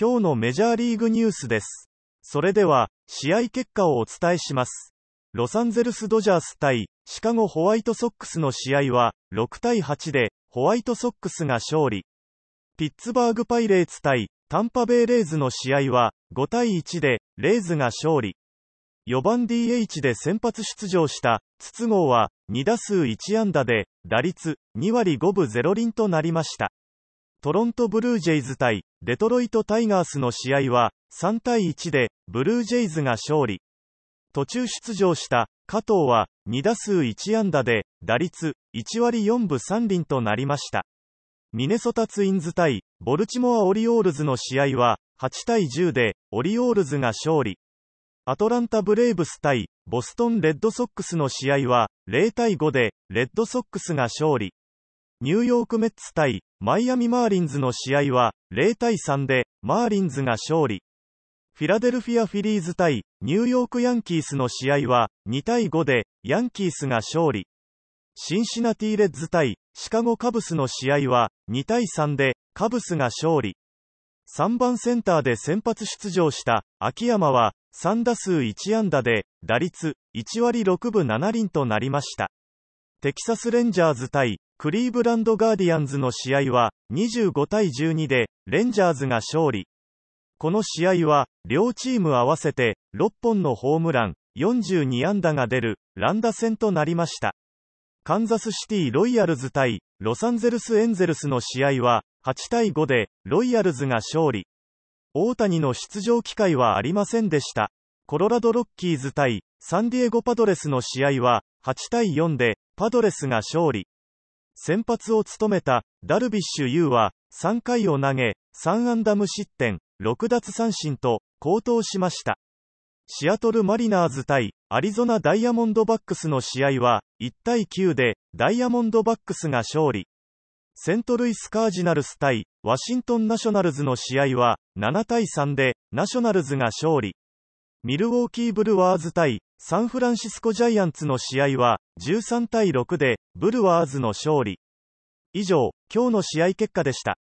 今日のメジャーリーグニュースです。それでは、試合結果をお伝えします。ロサンゼルスドジャース対シカゴホワイトソックスの試合は、6対8で、ホワイトソックスが勝利。ピッツバーグパイレーツ対タンパベイレイズの試合は、5対1で、レイズが勝利。4番 DH で先発出場した、筒香は、2打数1安打で、打率、2割5分0厘となりました。トロントブルージェイズ対、デトロイトタイガースの試合は、3対1で、ブルージェイズが勝利。途中出場した、加藤は、2打数1安打で、打率、1割4分3厘となりました。ミネソタツインズ対、ボルチモア・オリオールズの試合は、8対10で、オリオールズが勝利。アトランタ・ブレイブス対、ボストン・レッドソックスの試合は、0対5で、レッドソックスが勝利。ニューヨークメッツ対、マイアミ・マーリンズの試合は、0対3で、マーリンズが勝利。フィラデルフィア・フィリーズ対、ニューヨーク・ヤンキースの試合は、2対5で、ヤンキースが勝利。シンシナティ・レッズ対、シカゴ・カブスの試合は、2対3で、カブスが勝利。3番センターで先発出場した、秋山は、3打数1安打で、打率、1割6分7厘となりました。テキサスレンジャーズ対、クリーブランドガーディアンズの試合は、25対12で、レンジャーズが勝利。この試合は、両チーム合わせて、6本のホームラン、42安打が出る、乱打戦となりました。カンザスシティロイヤルズ対、ロサンゼルスエンゼルスの試合は、8対5で、ロイヤルズが勝利。大谷の出場機会はありませんでした。コロラドロッキーズ対、サンディエゴパドレスの試合は、8対4で、パドレスが勝利。先発を務めた、ダルビッシュ有は、3回を投げ、3安打無失点、6奪三振と、好投しました。シアトルマリナーズ対、アリゾナダイヤモンドバックスの試合は、1対9で、ダイヤモンドバックスが勝利。セントルイスカージナルス対、ワシントンナショナルズの試合は、7対3で、ナショナルズが勝利。ミルウォーキーブルワーズ対、サンフランシスコジャイアンツの試合は、13対6で、ブルワーズの勝利。以上、今日の試合結果でした。